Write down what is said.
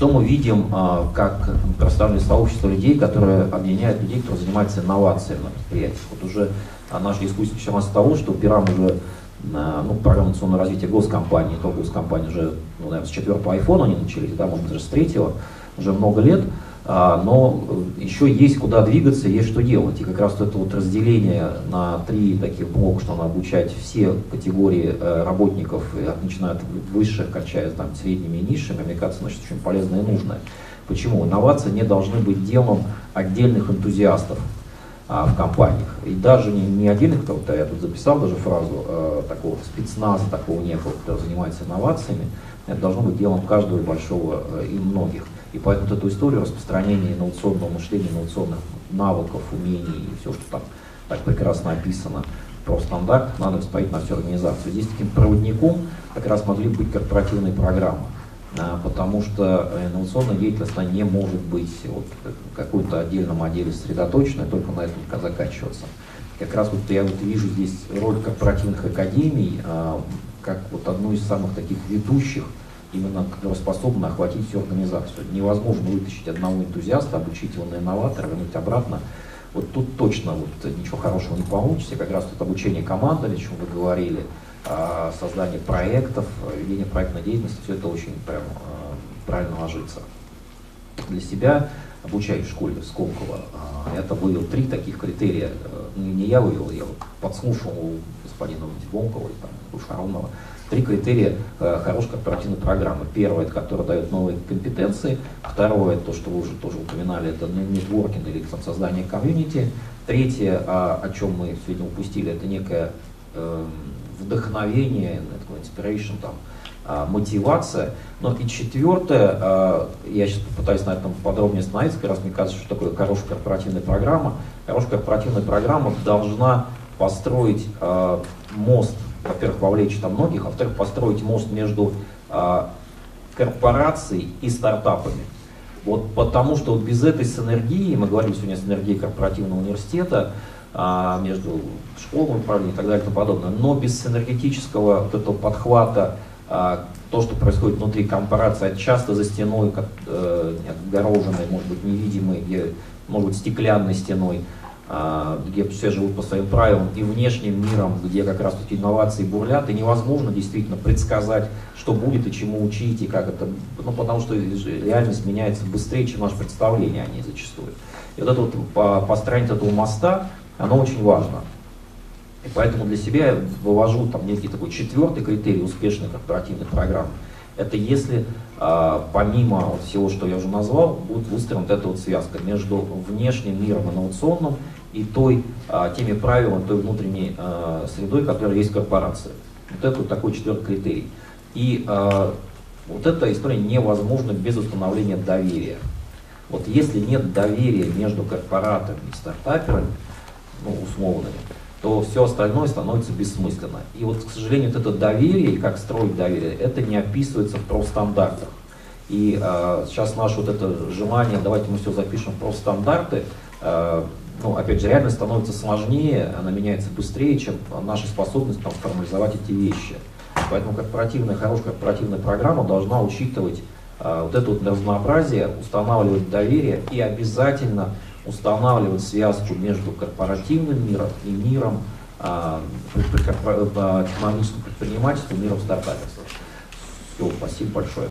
что мы видим а, как представленное сообщество людей, которые объединяют людей, кто занимается инновациями на предприятиях. Вот уже а, наша дискуссия началась с того, что Пирам уже ну, программа национального развития госкомпании, то госкомпании уже, ну, наверное, с четвертого айфона они начались, да, может быть, даже с третьего, уже много лет. А, но еще есть куда двигаться, есть что делать. И как раз это вот разделение на три таких блока, что надо обучать все категории э, работников, начиная от высших, кончая там, средними и низшими, мне кажется, значит, очень полезное и нужное. Почему? Инновации не должны быть делом отдельных энтузиастов а, в компаниях. И даже не, не отдельных, кто-то, я тут записал даже фразу, э, такого спецназа, такого некого, кто занимается инновациями, это должно быть делом каждого большого э, и многих. И поэтому вот эту историю распространения инновационного мышления, инновационных навыков, умений и все, что там так прекрасно описано про стандарт, надо воспарить на всю организацию. Здесь таким проводником как раз могли быть корпоративные программы, а, потому что инновационная деятельность она не может быть вот, какой-то отдельном отделе сосредоточенной, только на этом заканчиваться. Как раз вот я вот вижу здесь роль корпоративных академий а, как вот одну из самых таких ведущих именно которая охватить всю организацию. Невозможно вытащить одного энтузиаста, обучить его на инноватора, вернуть обратно. Вот тут точно вот ничего хорошего не получится. Как раз тут обучение команды, о чем вы говорили, а, создание проектов, ведение проектной деятельности, все это очень прям а, правильно ложится. Для себя обучаюсь в школе Сколково, а, это вывел три таких критерия. Ну, не я вывел, я подслушал у господина Бонкова и там, у Шаронова три критерия э, хорошей корпоративной программы. Первое, это которая дает новые компетенции. Второе, то, что вы уже тоже упоминали, это нетворкинг или создание комьюнити. Третье, о, о чем мы сегодня упустили, это некое э, вдохновение, такое inspiration, там, э, мотивация. Но и четвертое, э, я сейчас попытаюсь на этом подробнее остановиться, как раз мне кажется, что такое хорошая корпоративная программа. Хорошая корпоративная программа должна построить мост во-первых, вовлечь там многих, а во-вторых, построить мост между а, корпорацией и стартапами. Вот потому что вот без этой синергии, мы говорили сегодня о синергии корпоративного университета, а, между школами управления и так далее и тому подобное, но без синергетического вот этого подхвата, а, то, что происходит внутри корпорации, часто за стеной, как, э, отгороженной, может быть, невидимой, где, может быть, стеклянной стеной, где все живут по своим правилам, и внешним миром, где как раз эти инновации бурлят, и невозможно действительно предсказать, что будет и чему учить, и как это, ну, потому что реальность меняется быстрее, чем наше представление о ней зачастую. И вот это вот построение этого моста, оно очень важно. И поэтому для себя я вывожу там некий такой четвертый критерий успешной корпоративной программы. Это если а, помимо всего, что я уже назвал, будет выстроена вот эта вот связка между внешним миром инновационным и той, а, теми правилами, той внутренней а, средой, которая есть в корпорации. Вот это вот такой четвертый критерий. И вот эта история невозможна без установления доверия. Вот если нет доверия между корпоратами и стартаперами, ну, условными, то все остальное становится бессмысленно. И вот, к сожалению, вот это доверие, как строить доверие, это не описывается в профстандартах. И э, сейчас наше вот это желание, давайте мы все запишем в профстандарты, э, ну, опять же, реальность становится сложнее, она меняется быстрее, чем наша способность там, формализовать эти вещи. Поэтому корпоративная, хорошая корпоративная программа должна учитывать э, вот это вот разнообразие, устанавливать доверие и обязательно устанавливать связку между корпоративным миром и миром э, технологического предпринимательства, миром стартаперства. Все, спасибо большое.